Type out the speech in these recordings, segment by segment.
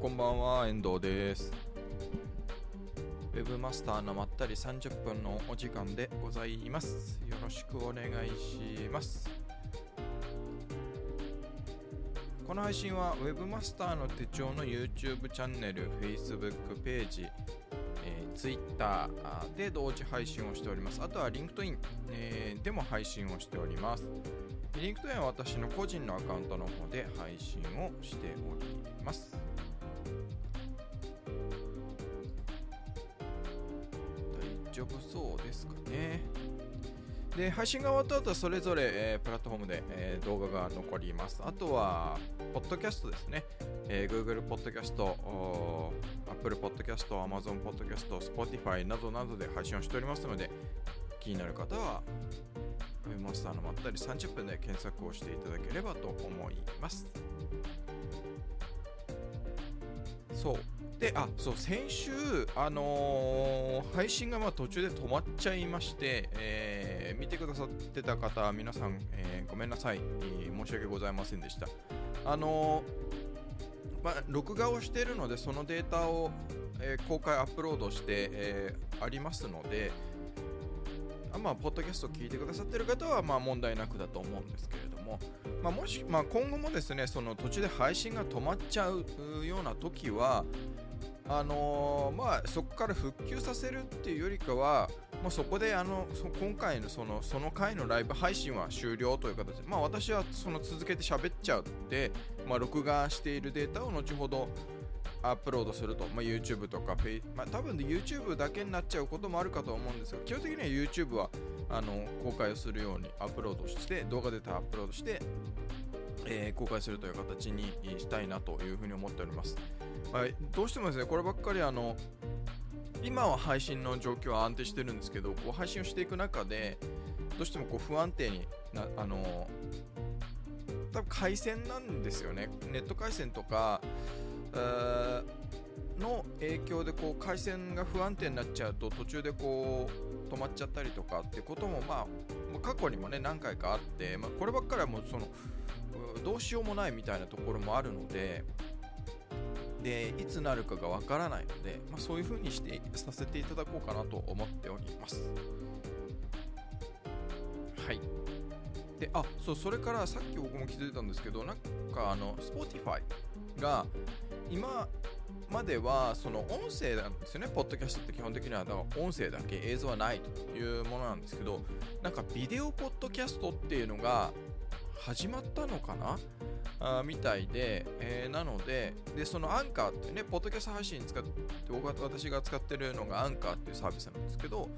こんばんは、遠藤です。ウェブマスターのまったり30分のお時間でございます。よろしくお願いします。この配信は Web マスターの手帳の YouTube チャンネル、Facebook ページ、えー Twitter で同時配信をしております。あとは LinkedIn、えーでも配信をしております。LinkedIn は私の個人のアカウントの方で配信をしております。そうですかね。で、配信が終わった後はそれぞれ、えープラットフォームで、えー動画が残ります。あとは、ポッドキャストですね。えー Google ポッドキャスト、Apple ポッドキャスト、Amazon ポッドキャスト、Spotify などなどで配信をしておりますので、気になる方は、ウェブマスターのまったり30分で検索をしていただければと思います。そう。で、あ、そう、先週、あのー配信がまあ途中で止まっちゃいまして、えー見てくださってた方、皆さん、えーごめんなさい、え申し訳ございませんでした。あのまあ、録画をしているので、そのデータを、え公開アップロードして、えありますので、あまあ、ポッドキャストを聞いてくださってる方は、まあ、問題なくだと思うんですけれども、まあ、もし、まあ、今後もですね、その途中で配信が止まっちゃうような時は、あのーまあ、そこから復旧させるっていうよりかは、まあ、そこであの今回のそのその回のライブ配信は終了という形で、まあ、私はその続けて喋っちゃうので、まあ、録画しているデータを後ほどアップロードすると、まあ、YouTube とか、まあ、多分 YouTube だけになっちゃうこともあるかと思うんですが基本的には YouTube はあの公開をするようにアップロードして動画データアップロードして、えー公開するという形にしたいなというふうに思っております。はい、どうしてもですね、こればっかりあの、今は配信の状況は安定してるんですけど、こう配信をしていく中で、どうしてもこう不安定にな、あの、多分回線なんですよね。ネット回線とか、の影響でこう回線が不安定になっちゃうと途中でこう止まっちゃったりとかってこともまあ過去にもね何回かあって、まあ、こればっかりはもうそのどうしようもないみたいなところもあるのででいつなるかがわからないので、まあ、そういう風にしてさせていただこうかなと思っております。はい。であそうそれからさっき僕も気づいたんですけどなんかあの Spotify が今まではその音声なんですよね、ポッドキャストって基本的には音声だけ映像はないというものなんですけど、なんかビデオポッドキャストっていうのが始まったのかな？あみたいで、えーなのでで、そのアンカーってね、ポッドキャスト配信使って、私が使ってるのがアンカーっていうサービスなんですけど、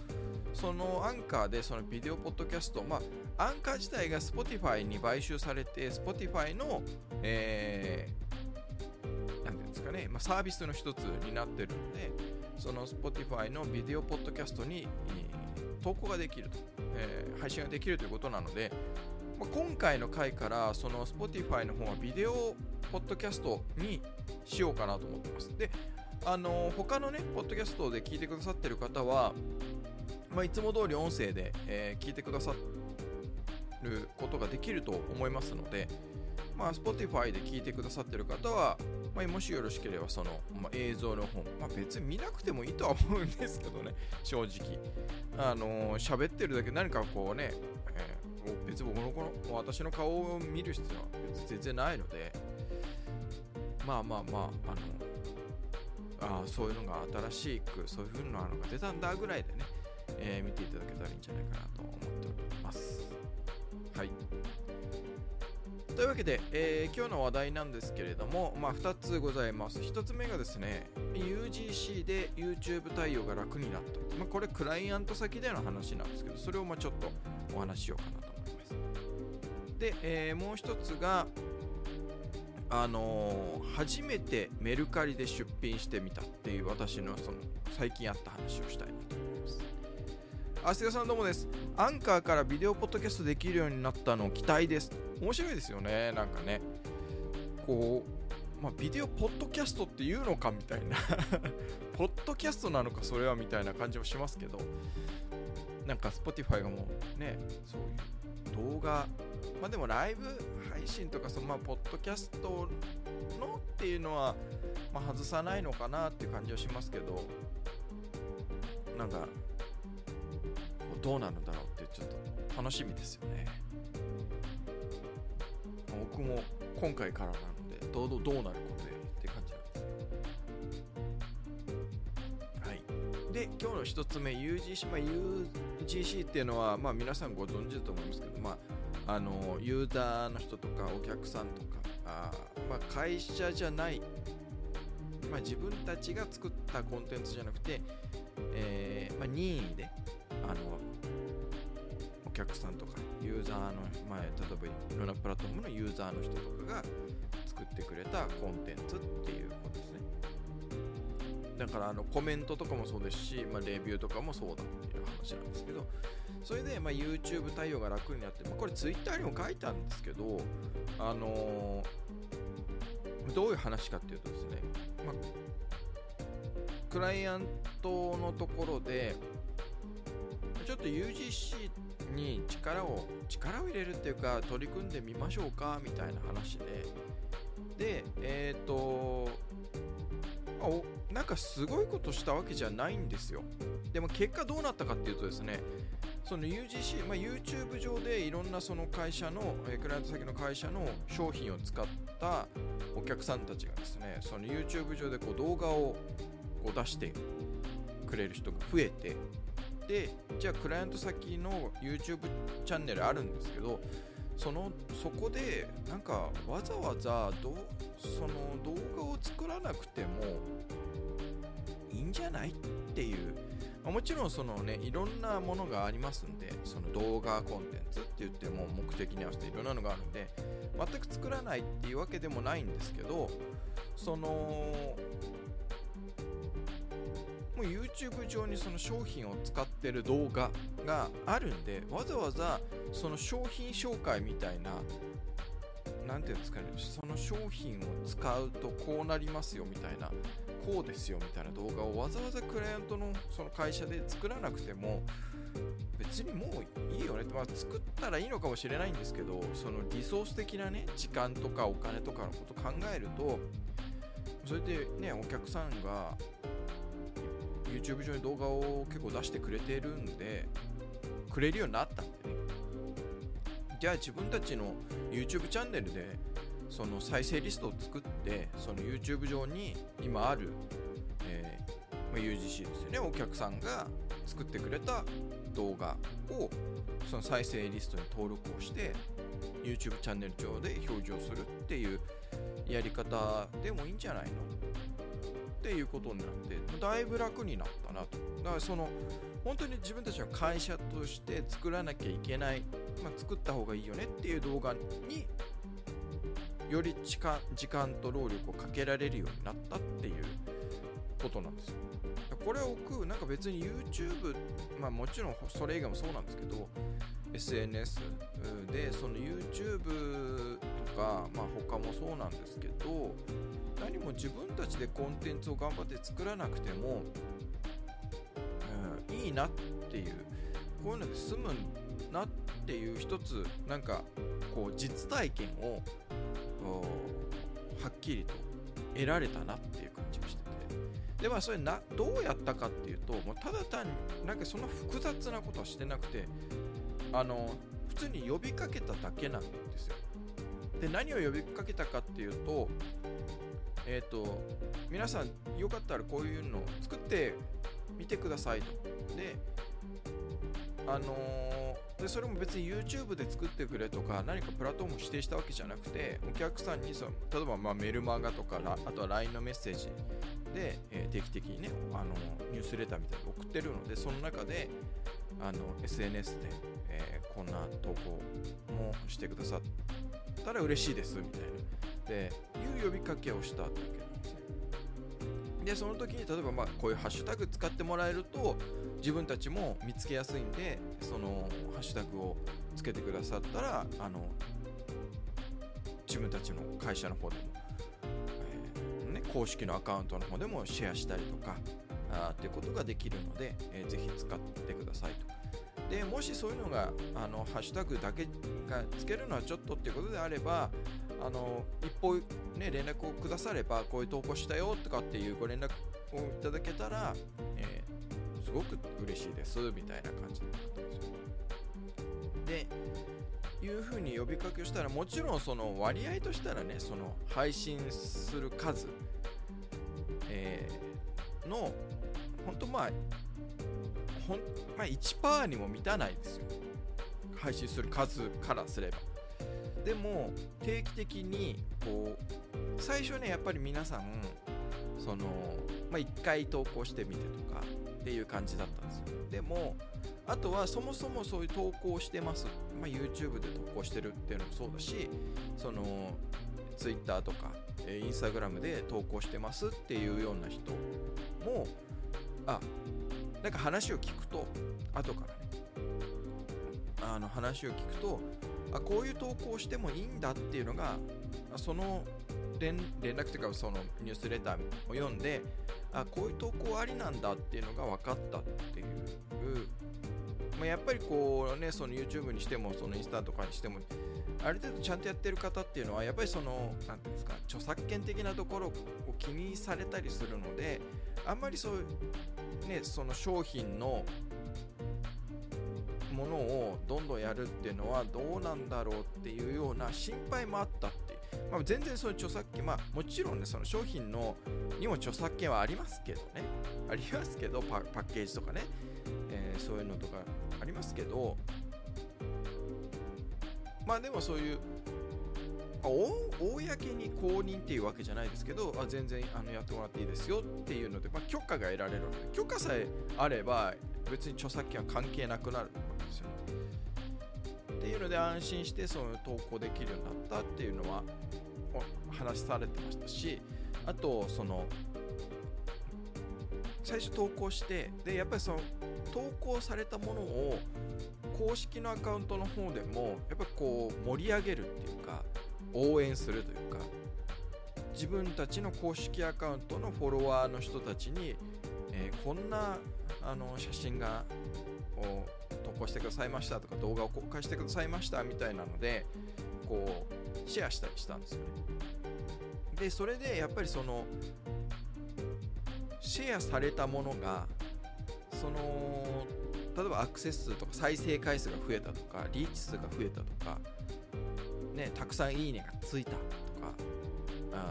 そのアンカーでそのビデオポッドキャスト、まあ、アンカー自体が Spotify に買収されて、Spotify の、えーなんていうんですかね、ま、サービスの一つになってるので、その Spotify のビデオポッドキャストに、投稿ができると、えー配信ができるということなので、まあ、今回の回からその Spotify の方はビデオポッドキャストにしようかなと思ってます。で、あの他のね、ポッドキャストで聞いてくださってる方は、まあ、いつも通り音声で、えー聞いてくださることができると思いますので、まあ、Spotify で聞いてくださってる方は、まあ、もしよろしければその、まあ、映像の方、まあ、別に見なくてもいいとは思うんですけどね、正直。あのー喋ってるだけ何かこうね、別に僕のこの私の顔を見る必要は別に全然ないので、まあまあまあ、あの、あそういうのが新しく、そういう風なのが出たんだぐらいでね、えー見ていただけたらいいんじゃないかなと思っております。はい。というわけで、えー今日の話題なんですけれども、まあ、2つございます。1つ目がですね、UGC で YouTube 対応が楽になった。まあ、これ、クライアント先での話なんですけど、それをまちょっとお話しようかなと。で、えーもう1つが、あのー初めてメルカリで出品してみたっていう私のその最近あった話をしたいなと思います。あ、すがさんどうもです。アンカーからビデオポッドキャストできるようになったのを期待です。面白いですよね、なんかね。こう、まあ、ビデオポッドキャストっていうのかみたいな。ポッドキャストなのかそれはみたいな感じもしますけど、なんか Spotify がもうね、そういう動画、まあでもライブ配信とかそのまあポッドキャストのっていうのはまあ、外さないのかなっていう感じはしますけど。なんかどうなるんだろうってちょっと楽しみですよね。僕も今回からなのでどうどうなることやって感じなんです。はい。で今日の一つ目 UGC、まあ、GC っていうのは、まあ、皆さんご存知だと思いますけど、まあ、あのユーザーの人とかお客さんとかあ、まあ、会社じゃないまあ、自分たちが作ったコンテンツじゃなくて、えーまあ、任意であのお客さんとかユーザーの、まあ、例えばいろんなプラットフォームのユーザーの人とかが作ってくれたコンテンツっていうことですね。だからあのコメントとかもそうですし、まあ、レビューとかもそうだっていう話なんですけどそれで、ま、YouTube 対応が楽になって、まあ、これ Twitter にも書いたんですけどあのー、どういう話かっていうとですねまあ、クライアントのところでちょっと UGC に力を力を入れるっていうか取り組んでみましょうかみたいな話ででえっ、ー、とおなんかすごいことしたわけじゃないんですよ。でも結果どうなったかっていうとですねその UGC、まあ、YouTube 上でいろんなその会社の、クライアント先の会社の商品を使ったお客さんたちがですねその YouTube 上でこう動画をこう出してくれる人が増えてでじゃあクライアント先の YouTube チャンネルあるんですけどそのそこでなんかわざわざどその動画を作らなくてもいいんじゃないっていう。もちろんそのねいろんなものがありますんでその動画コンテンツって言っても目的に合わせていろんなのがあるんで全く作らないっていうわけでもないんですけどそのもう YouTube 上にその商品を使ってる動画があるんでわざわざその商品紹介みたいな何ていうんですかねその商品を使うとこうなりますよみたいなこうですよみたいな動画をわざわざクライアントのその会社で作らなくても別にもういいよね。って、まあ、作ったらいいのかもしれないんですけどそのリソース的なね時間とかお金とかのこと考えるとそれでねお客さんが YouTube 上に動画を結構出してくれてるんでくれるようになったんでね。じゃあ自分たちの YouTube チャンネルでその再生リストを作ってその YouTube 上に今ある、えーまあ、UGC ですよねお客さんが作ってくれた動画をその再生リストに登録をして YouTube チャンネル上で表示をするっていうやり方でもいいんじゃないの？っていうことになってだいぶ楽になったなとだからその本当に自分たちの会社として作らなきゃいけない、まあ、作った方がいいよねっていう動画により時間と労力をかけられるようになったっていうことなんですよ。これを僕、なんか別に YouTube、まあもちろんそれ以外もそうなんですけど、SNS でその YouTube とか、まあ他もそうなんですけど、何も自分たちでコンテンツを頑張って作らなくても、うん、いいなっていう、こういうので済むなっていう一つ、なんかこう実体験をはっきりと得られたなっていう感じがしてて。でまあそれなどうやったかっていうともうただ単になんかそんな複雑なことはしてなくてあの普通に呼びかけただけなんですよ。で何を呼びかけたかっていうとえっ、ー、と皆さんよかったらこういうのを作ってみてくださいと。であのー、でそれも別に YouTube で作ってくれとか何かプラットフォームを指定したわけじゃなくてお客さんにその例えばまメルマガとかあとは LINE のメッセージで、えー、定期的にねあのニュースレターみたいなの送ってるのでその中であの SNS で、えー、こんな投稿もしてくださったら嬉しいですみたいな。でいう呼びかけをしたわけなんですねでその時に例えばまあこういうハッシュタグ使ってもらえると自分たちも見つけやすいんでそのハッシュタグをつけてくださったらあの自分たちの会社の方でも、えー、ね、公式のアカウントの方でもシェアしたりとかあっていうことができるので、えー、ぜひ使ってくださいと。でもしそういうのがあのハッシュタグだけがつけるのはちょっとっていうことであればあの一方、ね、連絡をくださればこういう投稿したよとかっていうご連絡をいただけたら、えー、すごく嬉しいです。みたいな感じだったんですよ。でいうふうに呼びかけをしたらもちろんその割合としたらねその配信する数、えー、の本当まあほん、まあ、1%にも満たないですよ。配信する数からすれば。でも定期的にこう最初ねやっぱり皆さんその、まあ、1回投稿してみてとかっていう感じだったんですよ。でもあとはそもそもそういう投稿してます、まあ、YouTube で投稿してるっていうのもそうだしその Twitter とか Instagram で投稿してますっていうような人もあなんか話を聞くと後からねあの話を聞くとあこういう投稿してもいいんだっていうのがその連絡というかそのニュースレターを読んであこういう投稿ありなんだっていうのが分かったっていう、まあ、やっぱりこうねその YouTube にしてもそのインスタとかにしてもある程度ちゃんとやってる方っていうのはやっぱりその何ていうんですか著作権的なところを気にされたりするのであんまりそうねその商品のものをどんどんやるっていうのはどうなんだろうっていうような心配もあったっていう、まあ、全然そういう著作権まあもちろんねその商品のにも著作権はありますけどね。ありますけどパッケージとかね、えー、そういうのとかありますけど。まあでもそういう公に公認っていうわけじゃないですけどあ全然あのやってもらっていいですよっていうので、まあ、許可が得られる許可さえあれば別に著作権は関係なくなる。ですよ。っていうので安心してその投稿できるようになったっていうのは話されてましたしあとその最初投稿してでやっぱりその投稿されたものを公式のアカウントの方でもやっぱこう盛り上げるっていうか応援するというか自分たちの公式アカウントのフォロワーの人たちに、えー、こんなあの写真が投稿してくださいましたとか動画を公開してくださいましたみたいなのでこうシェアしたりしたんですよね。でそれでやっぱりそのシェアされたものがその例えばアクセス数とか再生回数が増えたとかリーチ数が増えたとかねたくさんいいねがついた。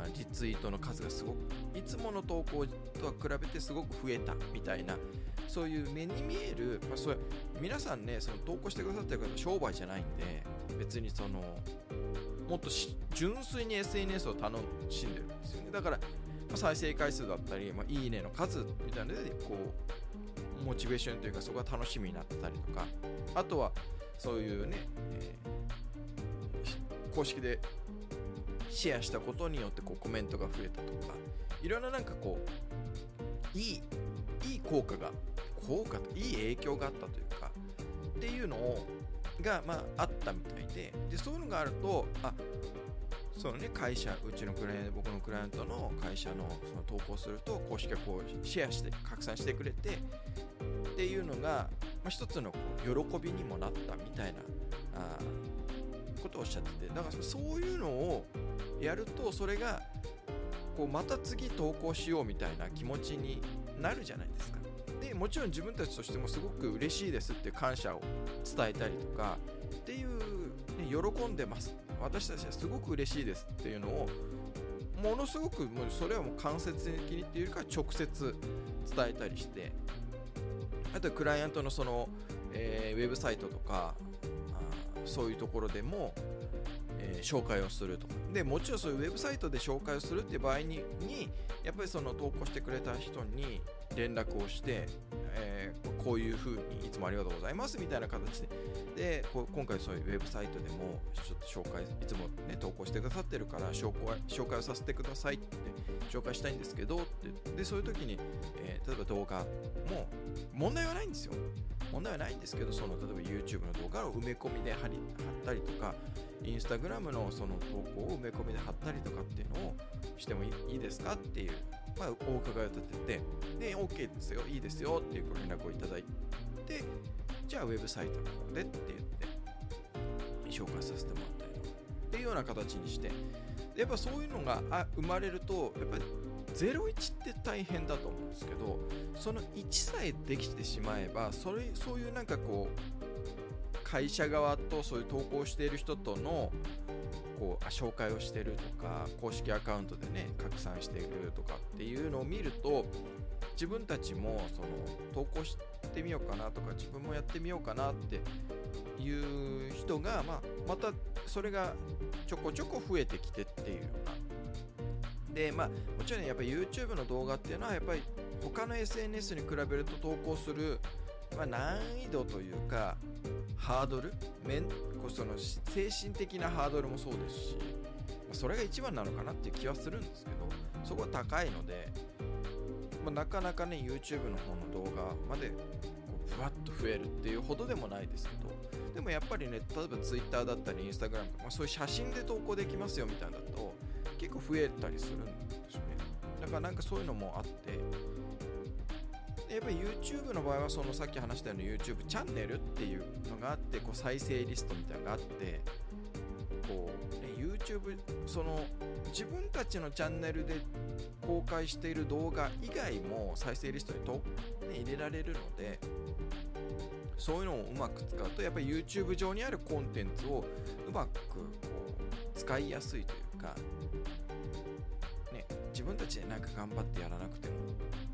あリツイートの数がすごくいつもの投稿とは比べてすごく増えた。みたいなそういう目に見える、まあ、それ皆さんねその投稿してくださってる方商売じゃないんで別にそのもっと純粋に SNS を楽しんでるんですよねだから、まあ、再生回数だったり、まあ、いいねの数みたいなのでこうモチベーションというかそこが楽しみになったりとか。あとはそういうね、えー、公式でシェアしたことによってこうコメントが増えたとかいろんななんかこういいいい効果が効果といい影響があったというかっていうのをが、まあ、あったみたいででそういうのがあるとあそのね会社うちのクライアント僕のクライアントの会社のその投稿すると公式がこうシェアして拡散してくれてっていうのが、まあ、一つの喜びにもなったみたいなあことをおっしゃっててだからそういうのをやるとそれがこうまた次投稿しようみたいな気持ちになるじゃないですか。でもちろん自分たちとしてもすごく嬉しいですっていう感謝を伝えたりとかっていう、ね、喜んでます私たちはすごく嬉しいですっていうのをものすごくもうそれはもう間接的にっていうか直接伝えたりしてあとクライアントのその、えー、ウェブサイトとかそういうところでも、えー、紹介をすると。でもちろんそういうウェブサイトで紹介をするっていう場合ににやっぱりその投稿してくれた人に連絡をして、えー、こういうふうにいつもありがとうございますみたいな形でで今回そういうウェブサイトでもちょっと紹介いつもね投稿してくださってるから紹介紹介をさせてくださいって紹介したいんですけどってでそういう時に、えー、例えば動画も問題はないんですよ。問題はないんですけどその例えば YouTube の動画を埋め込みで貼り貼ったりとかインスタグラムのその投稿を埋め込みで貼ったりとかっていうのをしてもいいですかっていうまあ、お伺いを立てて、で、OK ですよ、いいですよっていうご連絡をいただいて、じゃあウェブサイトの方でって言って、紹介させてもらったりとか。っていうような形にしてやっぱそういうのが生まれるとやっぱり01って大変だと思うんですけどその1さえできてしまえばそれそういうなんかこう会社側とそういう投稿している人とのこう紹介をしてるとか公式アカウントでね拡散しているとかっていうのを見ると自分たちもその投稿してみようかなとか自分もやってみようかなっていう人が、まあ、またそれがちょこちょこ増えてきてっていう。ようなでまあもちろん、ね、やっぱり YouTube の動画っていうのはやっぱり他の SNS に比べると投稿する、まあ、難易度というかハードル面その精神的なハードルもそうですしそれが一番なのかなっていう気はするんですけどそこは高いので、ま、なかなかね YouTube の方の動画までこうふわっと増えるっていうほどでもないですけどでもやっぱりね例えば Twitter だったり Instagram とか、まあ、そういう写真で投稿できますよみたいなだと結構増えたりするんですよね。だからなんかそういうのもあって。やっぱり YouTube の場合はそのさっき話したように YouTube チャンネルっていうのがあってこう再生リストみたいなのがあってこう、ね、YouTube その自分たちのチャンネルで公開している動画以外も再生リストにと、ね、入れられるのでそういうのをうまく使うとやっぱり YouTube 上にあるコンテンツをうまくこう使いやすいというか自分たちでなんか頑張ってやらなくても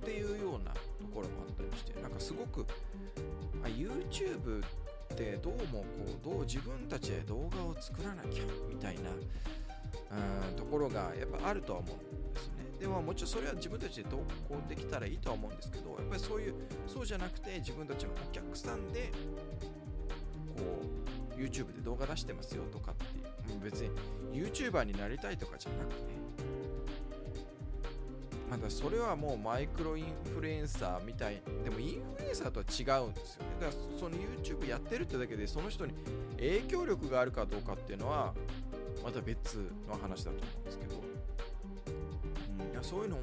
っていうようなところもあったりしてなんかすごくあ YouTube ってどうもこうどう自分たちで動画を作らなきゃみたいなうんところがやっぱあるとは思うんですね。でももちろんそれは自分たちで投稿できたらいいとは思うんですけどやっぱりそういうそうじゃなくて自分たちのお客さんでこう YouTube で動画出してますよとかっていう別に YouTuber になりたいとかじゃなくてまだそれはもうマイクロインフルエンサーみたいでもインフルエンサーとは違うんですよね。だからその YouTube やってるってだけでその人に影響力があるかどうかっていうのはまた別の話だと思うんですけど、うん、いやそういうのを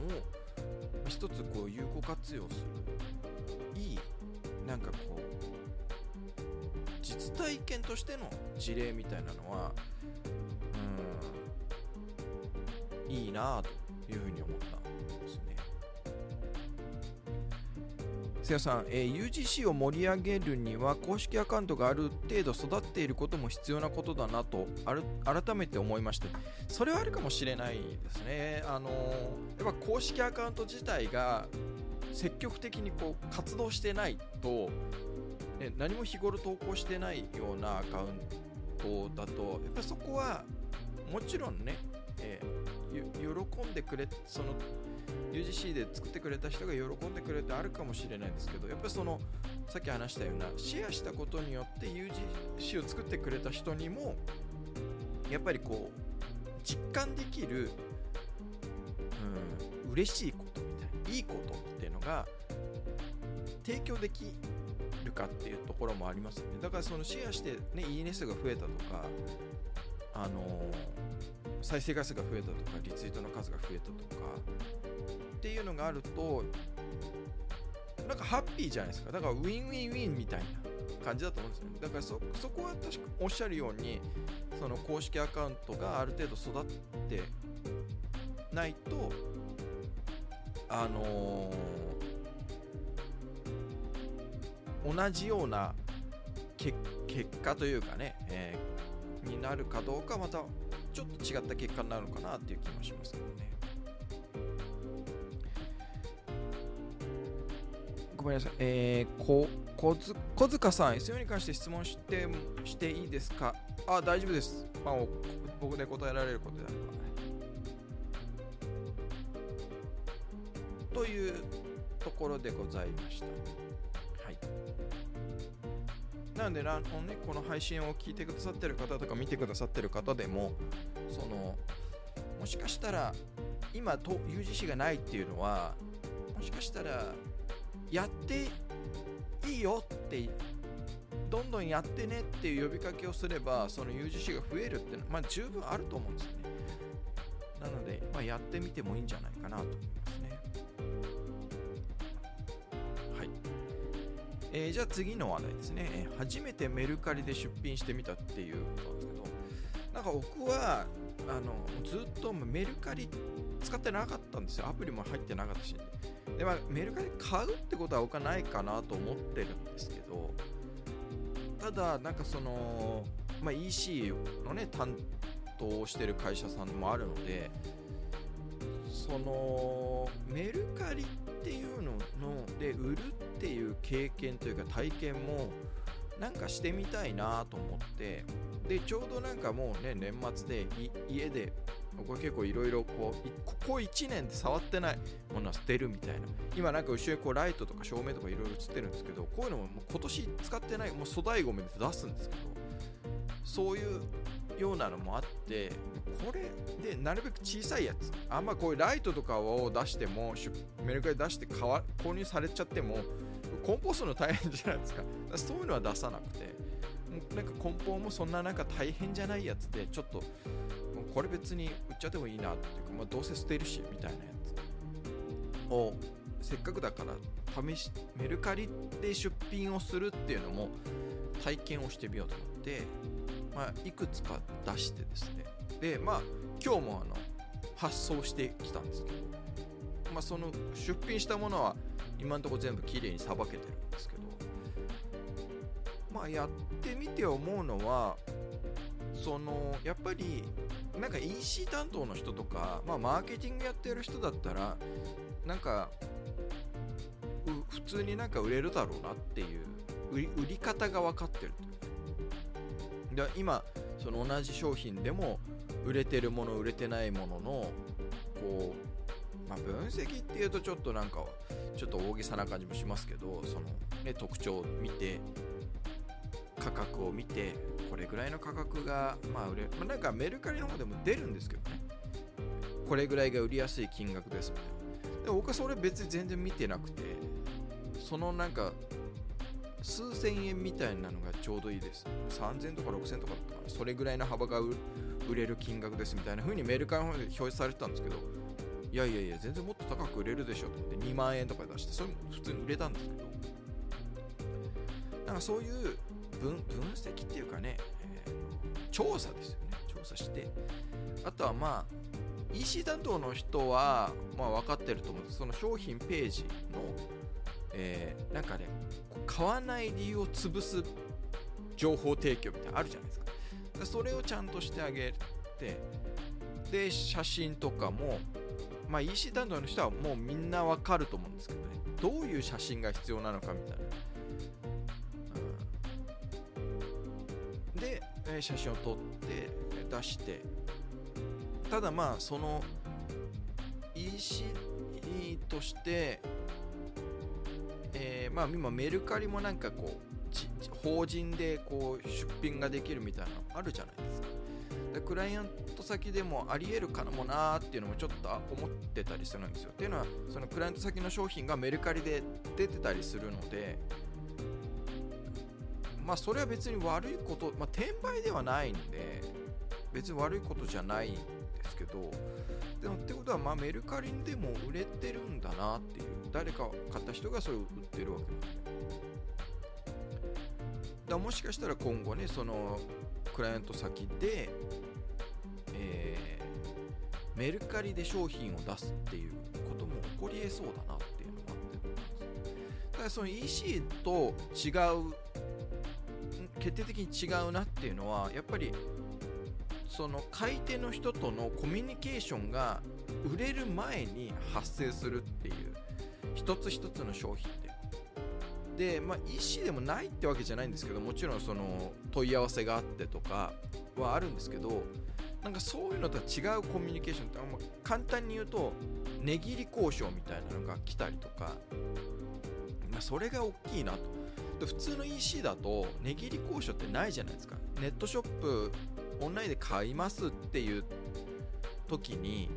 一つこう有効活用するいいなんかこう実体験としての事例みたいなのはうんいいなぁというふうに思った。せやさん、えー、UGC を盛り上げるには公式アカウントがある程度育っていることも必要なことだなと改めて思いましてそれはあるかもしれないですね。あのー、やっぱ公式アカウント自体が積極的にこう活動してないと、ね、何も日頃投稿してないようなアカウントだとやっぱそこはもちろんね、えー、喜んでくれその UGC で作ってくれた人が喜んでくれてあるかもしれないんですけどやっぱりそのさっき話したようなシェアしたことによって UGC を作ってくれた人にもやっぱりこう実感できる、うん、嬉しいことみたいないいことっていうのが提供できるかっていうところもありますよね。だからそのシェアしてねいいね数が増えたとかあのー、再生回数が増えたとかリツイートの数が増えたとかっていうのがあるとなんかハッピーじゃないですか。だからウィンウィンウィンみたいな感じだと思うんですよだからそそこは確かおっしゃるようにその公式アカウントがある程度育ってないとあのー、同じような結果というかね、えー、になるかどうかまたちょっと違った結果になるのかなっていう気もしますけどね。ごめんなさい。えー、こ、こず、小塚さん、SEO に関して質問して、していいですか？あ、大丈夫です。まあ、僕で答えられることであれば。というところでございました。なので、あのね、この配信を聞いてくださってる方とか見てくださってる方でも、その、もしかしたら、今と UGC がないっていうのは、もしかしたらやっていいよってどんどんやってねっていう呼びかけをすればその UGC が増えるっていうのはまあ十分あると思うんですよね。なので、まあ、やってみてもいいんじゃないかなと。えー、じゃあ次の話題ですね。初めてメルカリで出品してみたっていうことなんですけどなんか僕はあのずっとメルカリ使ってなかったんですよ。アプリも入ってなかったし。で、まあ、メルカリ買うってことは僕はないかなと思ってるんですけどただなんかその、まあ、EC のね担当してる会社さんもあるのでそのメルカリっていうで売るっていう経験というか体験もなんかしてみたいなと思ってでちょうどなんかもうね年末で家でこれ結構いろいろこうここ1年で触ってないものは捨てるみたいな。今なんか後ろにこうライトとか照明とかいろいろ映ってるんですけどこういうのももう今年使ってないもう粗大ごみで出すんですけどそういうようなのもあってこれでなるべく小さいやつあんまこういうライトとかを出してもメルカリ出して購入されちゃっても梱包するの大変じゃないですか。そういうのは出さなくてなんか梱包もそんななんか大変じゃないやつでちょっとこれ別に売っちゃってもいいなっていうか、まあ、どうせ捨てるしみたいなやつをせっかくだから試しメルカリで出品をするっていうのも体験をしてみようと思って、まあ、いくつか出してですね。でまあ今日もあの発送してきたんですけど、まあ、その出品したものは今んとこ全部きれいにさばけてるんですけどまあやってみて思うのはそのやっぱりなんか EC 担当の人とか、まあ、マーケティングやってる人だったらなんか普通になんか売れるだろうなっていう売り売り方が分かってるというで今その同じ商品でも売れてるもの売れてないもののこう、まあ、分析っていうとちょっとなんかちょっと大げさな感じもしますけどその、ね、特徴を見て価格を見てこれぐらいの価格がまあ売れ、まあ、なんかメルカリの方でも出るんですけどね。これぐらいが売りやすい金額ですみたいな。で僕はそれ別に全然見てなくてそのなんか数千円みたいなのがちょうどいいです。3000とか6000とかだったかなそれぐらいの幅が売れる金額ですみたいな風にメールカリの方で表示されてたんですけどいやいやいや全然もっと高く売れるでしょと思って2万円とか出してそれも普通に売れたんですけど。なんかそういう分分析っていうかね、えー、調査ですよね。調査して。あとはまあ EC 担当の人は、まあ、分かってると思うんです。その商品ページの、えー、なんかね買わない理由を潰す情報提供みたいなのあるじゃないですか。でそれをちゃんとしてあげてで写真とかもまあ EC 担当の人はもうみんなわかると思うんですけどね。どういう写真が必要なのかみたいな。え写真を撮って出して。ただまあその EC として、まあ今メルカリもなんかこう法人でこう出品ができるみたいなのあるじゃないですか。でクライアント先でもありえるかもなーっていうのもちょっと思ってたりするんですよっていうのはそのクライアント先の商品がメルカリで出てたりするのでまあそれは別に悪いこと、まあ、転売ではないんで別に悪いことじゃないんですけどでもってことはまあメルカリでも売れてるんだなっていう誰か買った人がそれを売ってるわけ。なんでだもしかしたら今後ねそのクライアント先で、えー、メルカリで商品を出すっていうことも起こりえそうだなっていうのもあって。ただその EC と違う決定的に違うなっていうのはやっぱりその買い手の人とのコミュニケーションが売れる前に発生するっ一つ一つの商品で。でまあ EC でもないってわけじゃないんですけどもちろんその問い合わせがあってとかはあるんですけどなんかそういうのとは違うコミュニケーションってあんま簡単に言うと値切り交渉みたいなのが来たりとか、まあ、それが大きいなと。で普通の EC だと値切り交渉ってないじゃないですか。ネットショップオンラインで買いますっていう時に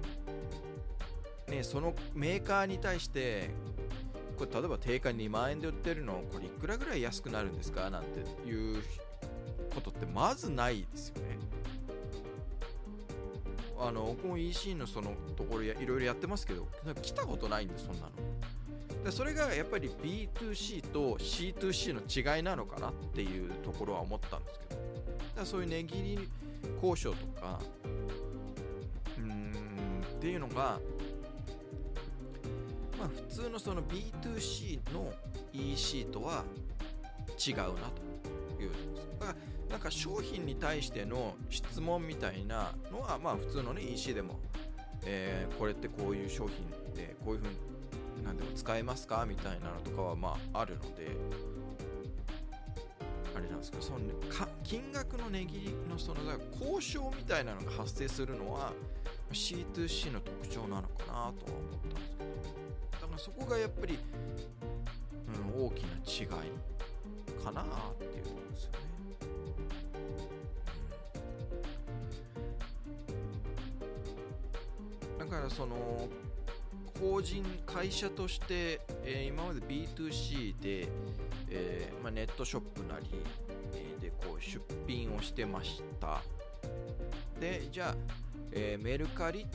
ねそのメーカーに対してこれ例えば定価2万円で売ってるのこれいくらぐらい安くなるんですか？なんていうことってまずないですよね。あの僕も EC のそのところやいろいろやってますけど来たことないんでそんなの。でそれがやっぱり B2C と C2C の違いなのかなっていうところは思ったんですけど。だからそういう値切り交渉とかうーんっていうのが普通のその B2C の EC とは違うなというだからなんか商品に対しての質問みたいなのはまあ普通のね EC でも、えーこれってこういう商品でこういうふうになんでも使えますかみたいなのとかはまああるのであれなんですけどその、ね、か金額の値切りのその交渉みたいなのが発生するのは C2C の特徴なのかなとは思ったんですけどだからそこがやっぱり、うん、大きな違いかなっていうところですよね。うん。だからその法人会社として、えー今まで B2C で、えーまあ、ネットショップなり、えーでこう出品をしてました。でじゃあ、えーメルカリ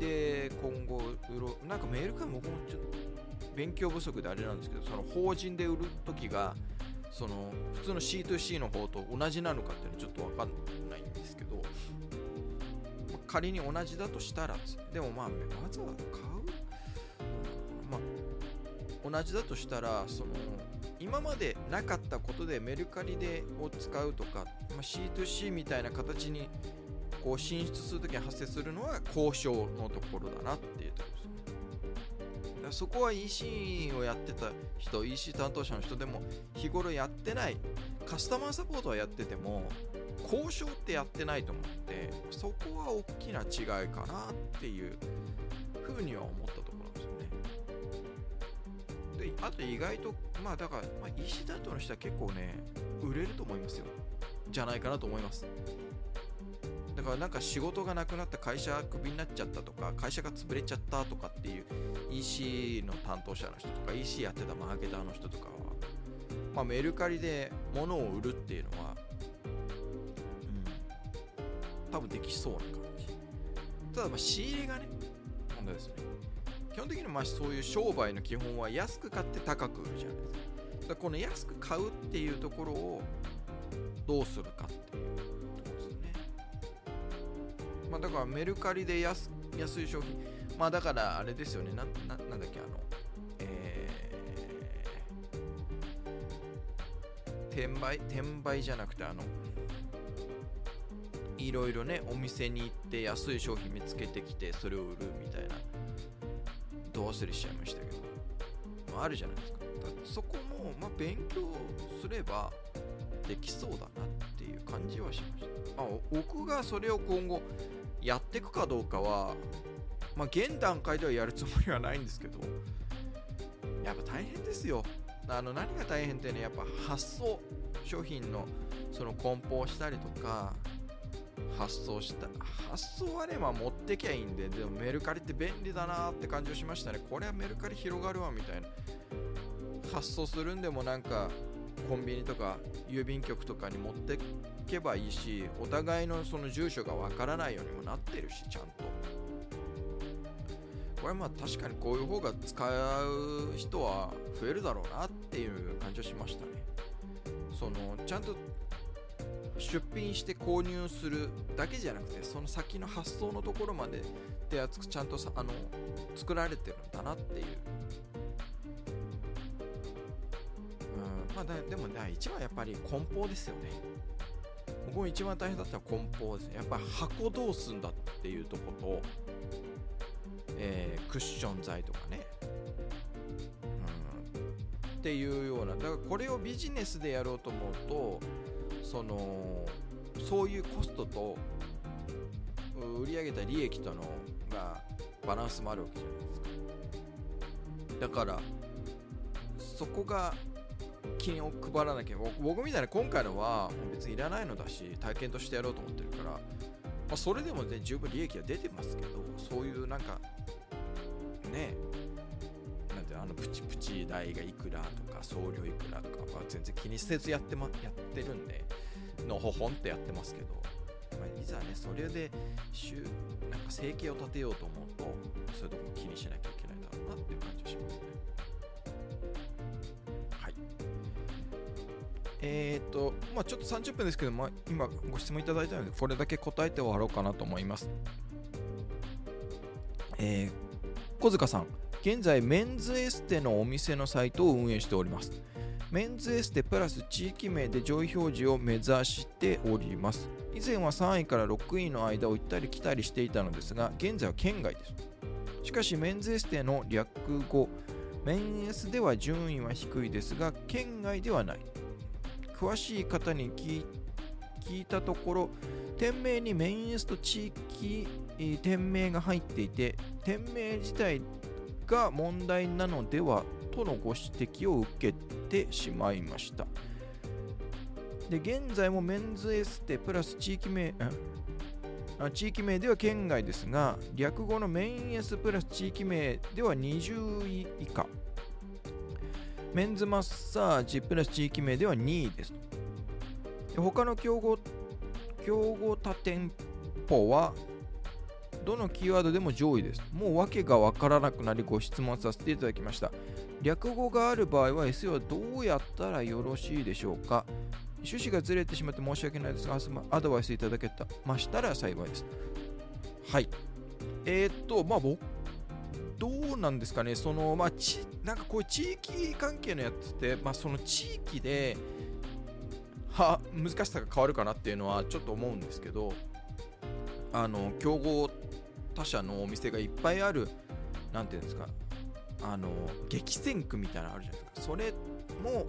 で今後売ろう。なんかメルカリ僕もちょっと勉強不足であれなんですけどその法人で売る時がその普通の C2C の方と同じなのかっていうのはちょっと分かんないんですけど、ま仮に同じだとしたらでもまあわざわざ買う。まあ同じだとしたらその今までなかったことでメルカリでを使うとか、まあ、C2C みたいな形にこう進出するときに発生するのは交渉のところだなってそこは EC をやってた人 EC 担当者の人でも日頃やってないカスタマーサポートはやってても交渉ってやってないと思ってそこは大きな違いかなっていうふうには思ったところなんですよね。であと意外とまあだから、まあ、EC 担当の人は結構ね売れると思いますよ。じゃないかなと思います。だからなんか仕事がなくなった会社クビになっちゃったとか会社が潰れちゃったとかっていう EC の担当者の人とか EC やってたマーケターの人とかは、まあ、メルカリで物を売るっていうのは、うん、多分できそうな感じ。ただまあ仕入れがね問題ですね。基本的にまあそういう商売の基本は安く買って高く売るじゃないですか。だこの安く買うっていうところをどうするかっていう。まあだからメルカリで安安い商品。まあだからあれですよね。なんななんだっけあのえー、転売転売じゃなくてあのいろいろねお店に行って安い商品見つけてきてそれを売るみたいな。どう忘れしちゃいましたけど、まあ、あるじゃないですか。そこも、まあ、勉強すればできそうだなっていう感じはしました、まあ、僕がそれを今後やっていくかどうかはまあ現段階ではやるつもりはないんですけどやっぱ大変ですよ。あの何が大変ってねやっぱ発送商品のその梱包したりとか発送した発送はねまあ持ってきゃいいんででもメルカリって便利だなって感じをしましたね。これはメルカリ広がるわみたいな。発送するんでもなんかコンビニとか郵便局とかに持ってけばいいしお互いのその住所がわからないようにもなってるしちゃんと。これまあ確かにこういう方が使う人は増えるだろうなっていう感じはしましたね。そのちゃんと出品して購入するだけじゃなくてその先の発送のところまでってやつちゃんとさあの作られてるんだなっていう。うんまあだでもね一番やっぱり梱包ですよね。僕一番大変だったのは梱包ですね。やっぱり箱どうすんだっていうとこと、えークッション材とかね、うん、っていうような。だからこれをビジネスでやろうと思うとそのそういうコストと売り上げた利益とのがバランスもあるわけじゃないですか。だからそこが金を配らなきゃ。僕みたいな今回のは別にいらないのだし体験としてやろうと思ってるから、まあ、それでもね十分利益は出てますけどそういうなんかねなんてあのプチプチ代がいくらとか送料いくらとかは全然気にせずやって,、ま、やってるんでのほほんってやってますけど、まあ、いざねそれでなんか生計を立てようと思うとそういうとこも気にしなきゃいけないだろうなっていう感じがしますね。えっ、ー、と、まあちょっと30分ですけど、まあ、今ご質問いただいたので、これだけ答えて終わろうかなと思います。えー、小塚さん、現在メンズエステのお店のサイトを運営しております。メンズエステプラス地域名で上位表示を目指しております。以前は3位から6位の間を行ったり来たりしていたのですが、現在は県外です。しかし、メンズエステの略語、メンエスでは順位は低いですが、県外ではない。詳しい方に聞いたところ、店名にメインエスト地域店名が入っていて、店名自体が問題なのではとのご指摘を受けてしまいました。で、現在もメンズエステプラス地域名、地域名では県外ですが、略語のメインエスプラス地域名では20位以下。メンズマッサージプラス地域名では2位です。他の競合競合他店舗はどのキーワードでも上位です。もう訳がわからなくなりご質問させていただきました。略語がある場合は SEO はどうやったらよろしいでしょうか趣旨がずれてしまって申し訳ないですが、アドバイスいただけましたら幸いです。はい。えー、っと、まあ僕、どうなんですかね、その、まあ、ち、なんかこういう地域関係のやつって、まあ、その地域で、は、難しさが変わるかなっていうのはちょっと思うんですけど、あの、競合他社のお店がいっぱいある、なんていうんですか、あの、激戦区みたいなのあるじゃないですか。それも、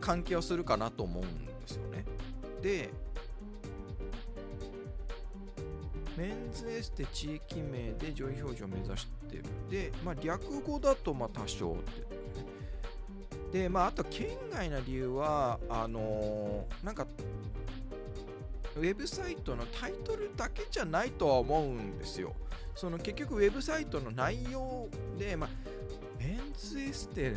関係はするかなと思うんですよね。で、メンズエステ地域名で上位表示を目指してる。で、まあ、略語だとまあ多少って。で、まあ、あと県外な理由は、あのー、なんか、ウェブサイトのタイトルだけじゃないとは思うんですよ。その結局ウェブサイトの内容で、まあ、メンズエステ、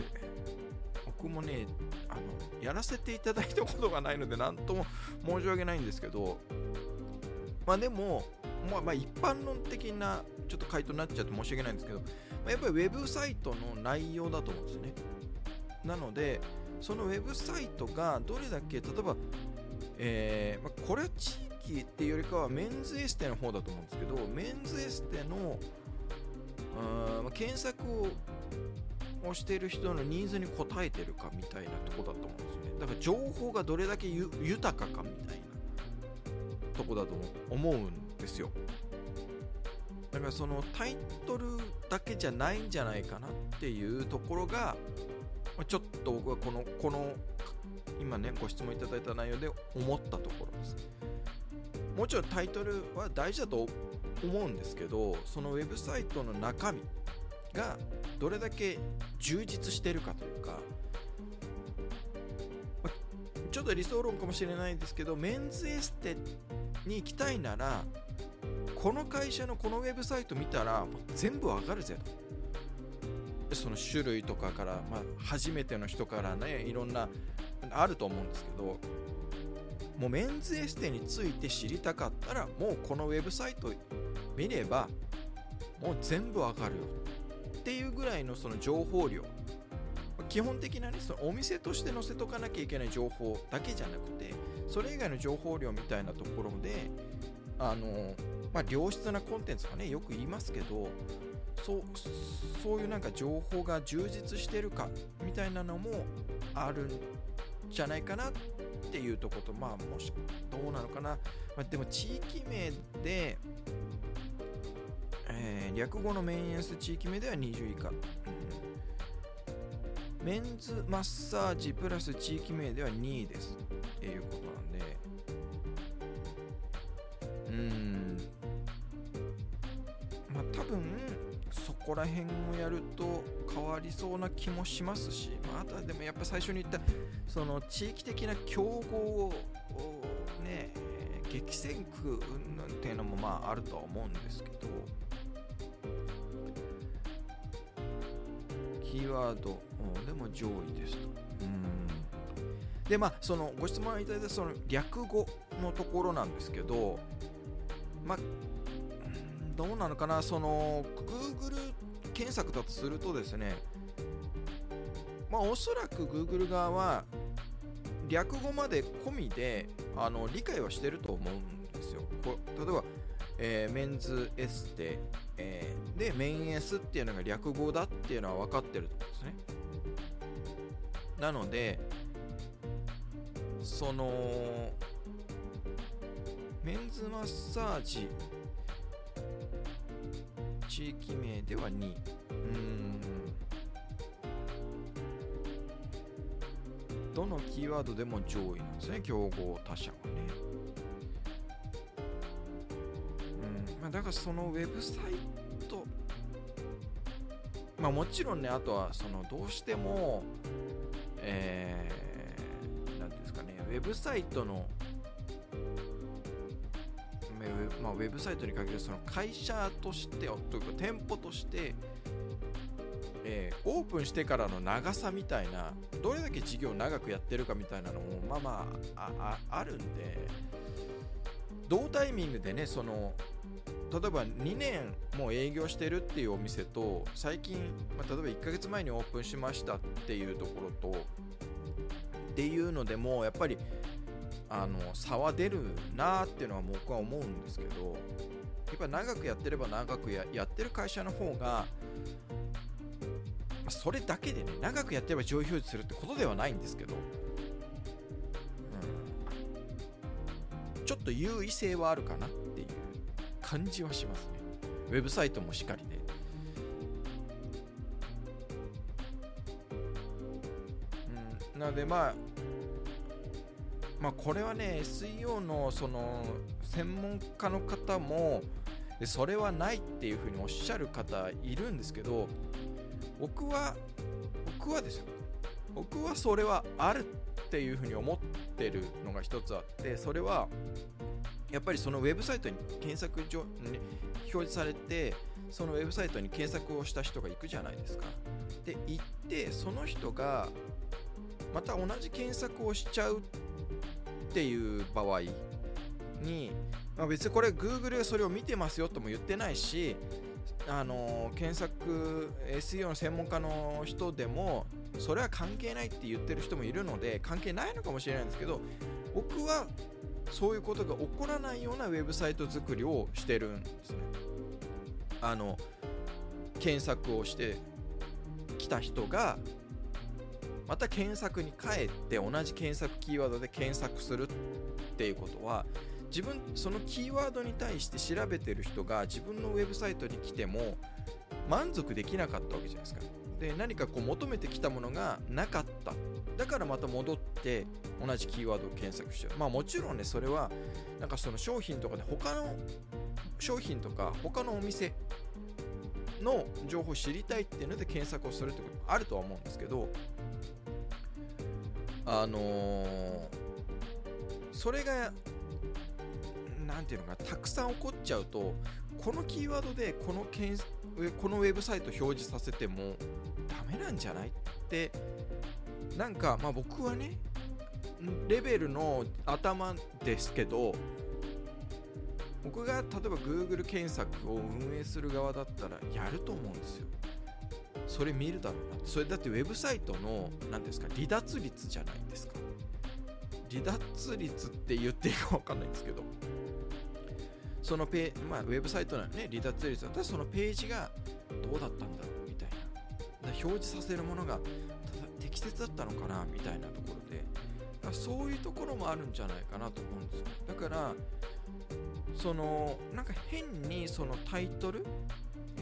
僕もね、あの、やらせていただいたことがないので、なんとも申し訳ないんですけど、まあでも、まあ、まあ一般論的なちょっと回答になっちゃって申し訳ないんですけど、まあ、やっぱりウェブサイトの内容だと思うんですね。なので、そのウェブサイトがどれだけ、例えば、えーまあ、これは地域っていうよりかはメンズエステの方だと思うんですけど、メンズエステのあ、ま、検索ををしている人のニーズに応えてるかみたいなとこだと思うんですよね。だから情報がどれだけ豊かかみたいなとこだと思うんですよ。だからそのタイトルだけじゃないんじゃないかなっていうところがちょっと僕はこのこの今ねご質問いただいた内容で思ったところです。もちろんタイトルは大事だと思うんですけどそのウェブサイトの中身がどれだけ充実してるかというかちょっと理想論かもしれないんですけどメンズエステっに行きたいならこの会社のこのウェブサイト見たらもう全部わかるぜと。その種類とかから、まあ、初めての人からねいろんなあると思うんですけどもうメンズエステについて知りたかったらもうこのウェブサイト見ればもう全部わかるよ。っていうぐらいのその情報量。基本的なねそのお店として載せとかなきゃいけない情報だけじゃなくてそれ以外の情報量みたいなところであのまあ、良質なコンテンツがね、よく言いますけど、そうそういうなんか情報が充実してるかみたいなのもあるんじゃないかなっていうとことまあもしどうなのかな、まあ、でも地域名で、えー、略語のメンエンス地域名では20以下、うん、メンズマッサージプラス地域名では2位です。こら辺をやると変わりそうな気もしますし、まあ、あとはでもやっぱ最初に言ったその地域的な競合をね激戦区っていうのもまああるとは思うんですけどキーワードでも上位ですと。うんでまあそのご質問いただいたその略語のところなんですけどまあどうなのかな、その Google 検索だとするとですね、まあ、おそらく Google 側は、略語まで込みであの理解はしてると思うんですよ。こ例えば、えーメンズエステ、えーでメンエスっていうのが略語だっていうのは分かってると思うんですね。なのでそのメンズマッサージ地域名では2うん。どのキーワードでも上位なんですね競合他社はね。うん。まあだからそのウェブサイト。まあもちろんねあとはそのどうしてもえー、なんですかねウェブサイトのまあ、ウェブサイトに限るその会社としてというか店舗として、えーオープンしてからの長さみたいなどれだけ事業を長くやってるかみたいなのもまあまああああるんで同タイミングでねその例えば2年もう営業してるっていうお店と最近、まあ、例えば1ヶ月前にオープンしましたっていうところとっていうのでもやっぱりあの差は出るなーっていうのは僕は思うんですけどやっぱ長くやってれば長くややってる会社の方が、それだけでね長くやってれば上位表示するってことではないんですけど、うん、ちょっと優位性はあるかなっていう感じはしますね。ウェブサイトもしっかりねうん。なのでまあまあこれはね SEO のその専門家の方もそれはないっていうふうにおっしゃる方いるんですけど僕は僕はですよ。僕はそれはあるっていうふうに思ってるのが一つあってそれはやっぱりそのウェブサイトに検索上に表示されてそのウェブサイトに検索をした人が行くじゃないですか。で行ってその人がまた同じ検索をしちゃうっていう場合に、まあ、別にこれ Google それを見てますよとも言ってないしあの検索 SEO の専門家の人でもそれは関係ないって言ってる人もいるので関係ないのかもしれないんですけど僕はそういうことが起こらないようなウェブサイト作りをしてるんですね。あの検索をしてきた人がまた検索に帰って同じ検索キーワードで検索するっていうことは自分そのキーワードに対して調べてる人が自分のウェブサイトに来ても満足できなかったわけじゃないですか。で何かこう求めてきたものがなかった。だからまた戻って同じキーワードを検索しちゃう。まあもちろんねそれはなんかその商品とかで他の商品とか他のお店の情報を知りたいっていうので検索をするってこともあるとは思うんですけどあのーそれがなんていうのかたくさん起こっちゃうとこのキーワードでこのけんこのウェブサイト表示させてもダメなんじゃないってなんかまあ僕はねレベルの頭ですけど僕が例えば Google 検索を運営する側だったらやると思うんですよ。それ見るだろうなそれだってウェブサイトの何ですか離脱率じゃないですか。離脱率って言っていいか分かんないんですけど。そのペまあ、ウェブサイトなのね離脱率だったらそのページがどうだったんだろうみたいな。表示させるものが適切だったのかなみたいなところで。そういうところもあるんじゃないかなと思うんですよ。だからそのなんか変にそのタイトル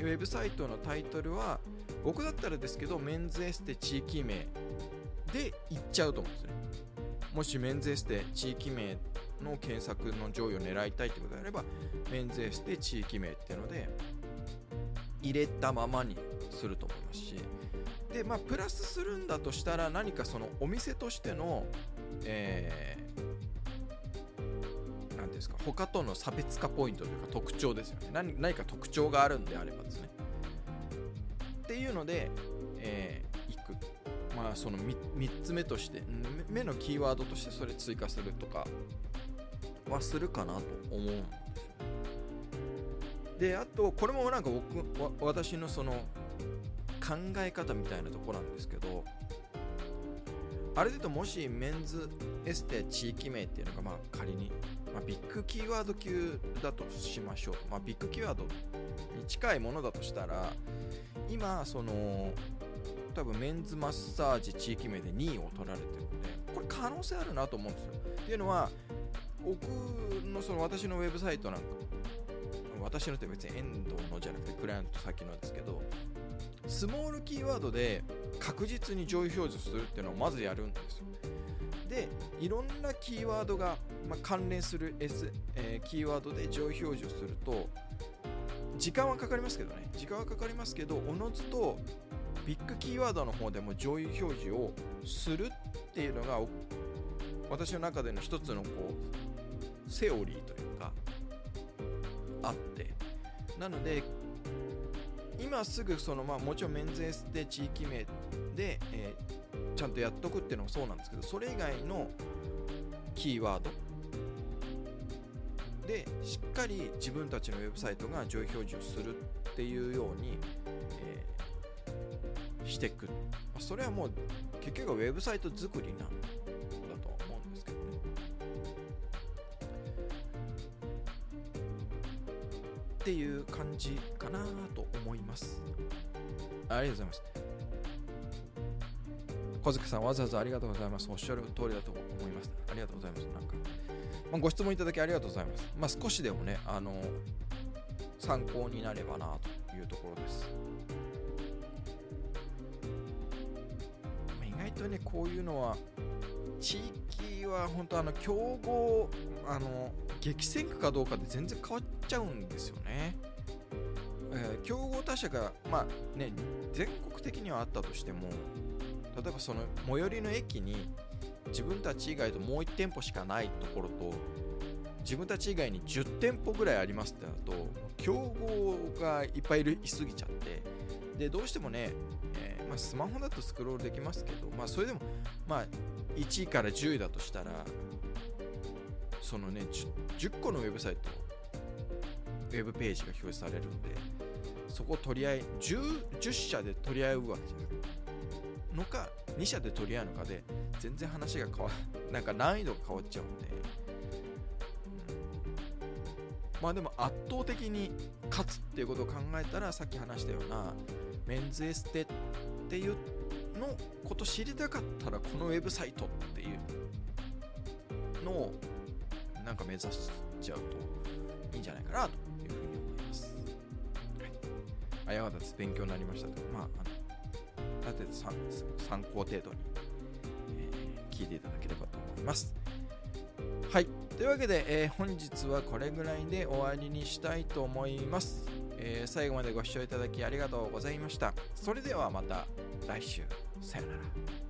ウェブサイトのタイトルは僕だったらですけどメンズエステ地域名で言っちゃうと思うんですねもしメンズエステ地域名の検索の上位を狙いたいってことであればメンズエステ地域名っていうので入れたままにすると思います。しでまあプラスするんだとしたら何かそのお店としてのえ、か？他との差別化ポイントというか特徴ですよね。何何か特徴があるんであればですね。っていうので、えー、いく。まあその 3, 3つ目として目のキーワードとしてそれ追加するとかはするかなと思うんですであとこれもなんか僕私のその考え方みたいなとこなんですけどあれで言うともしメンズエステ地域名っていうのがまあ仮に、まあ、ビッグキーワード級だとしましょう。まあ、ビッグキーワードに近いものだとしたら今その多分メンズマッサージ地域名で2位を取られてるのでこれ可能性あるなと思うんですよ。っていうのは僕のその私のウェブサイトなんか私のって別に遠藤のじゃなくてクライアント先のですけどスモールキーワードで確実に上位表示するっていうのをまずやるんですよ。でいろんなキーワードが、まあ、関連する、S えー、キーワードで上位表示をすると時間はかかりますけどね。時間はかかりますけどおのずとビッグキーワードの方でも上位表示をするっていうのが私の中での一つのこうセオリーというかあって。なので今すぐそのまあもちろんメンズエステ地域名で、えー、ちゃんとやっとくっていうのもそうなんですけどそれ以外のキーワードでしっかり自分たちのウェブサイトが上位表示をするっていうように、えー、していく。それはもう結局はウェブサイト作りなんだと思うんですけどね。っていう感じかなと思いますありがとうございます小塚さんわざわざありがとうございますおっしゃる通りだと思いますありがとうございますなんかまあ、ご質問いただきありがとうございます。まあ、少しでもね、あの、参考になればなというところです。意外とね、こういうのは、地域は本当あの、競合、あの、激戦区かどうかで全然変わっちゃうんですよね。えー、競合他社が、まあね、全国的にはあったとしても、例えばその最寄りの駅に自分たち以外ともう1店舗しかないところと自分たち以外に10店舗ぐらいありますってなると競合がいっぱいいすぎちゃってでどうしてもね、えー、まあ、スマホだとスクロールできますけど、まあ、それでも、まあ、1位から10位だとしたらそのね 10, 10個のウェブサイトウェブページが表示されるんでそこを取り合い 10, 10社で取り合うわけじゃない。のか2社で取り合うのかで全然話が変わ なんか難易度が変わっちゃうんで、まあでも圧倒的に勝つっていうことを考えたらさっき話したようなメンズエステっていうのこと知りたかったらこのウェブサイトっていうのをなんか目指しちゃうといいんじゃないかなというふうに思います。はい。あ、やがた。勉強になりましたと。まあ、あのある程度参考程度に、え、聞いていただければと思います。はい。というわけで、えー、本日はこれぐらいで終わりにしたいと思います。えー、最後までご視聴いただきありがとうございました。それではまた来週。さよなら。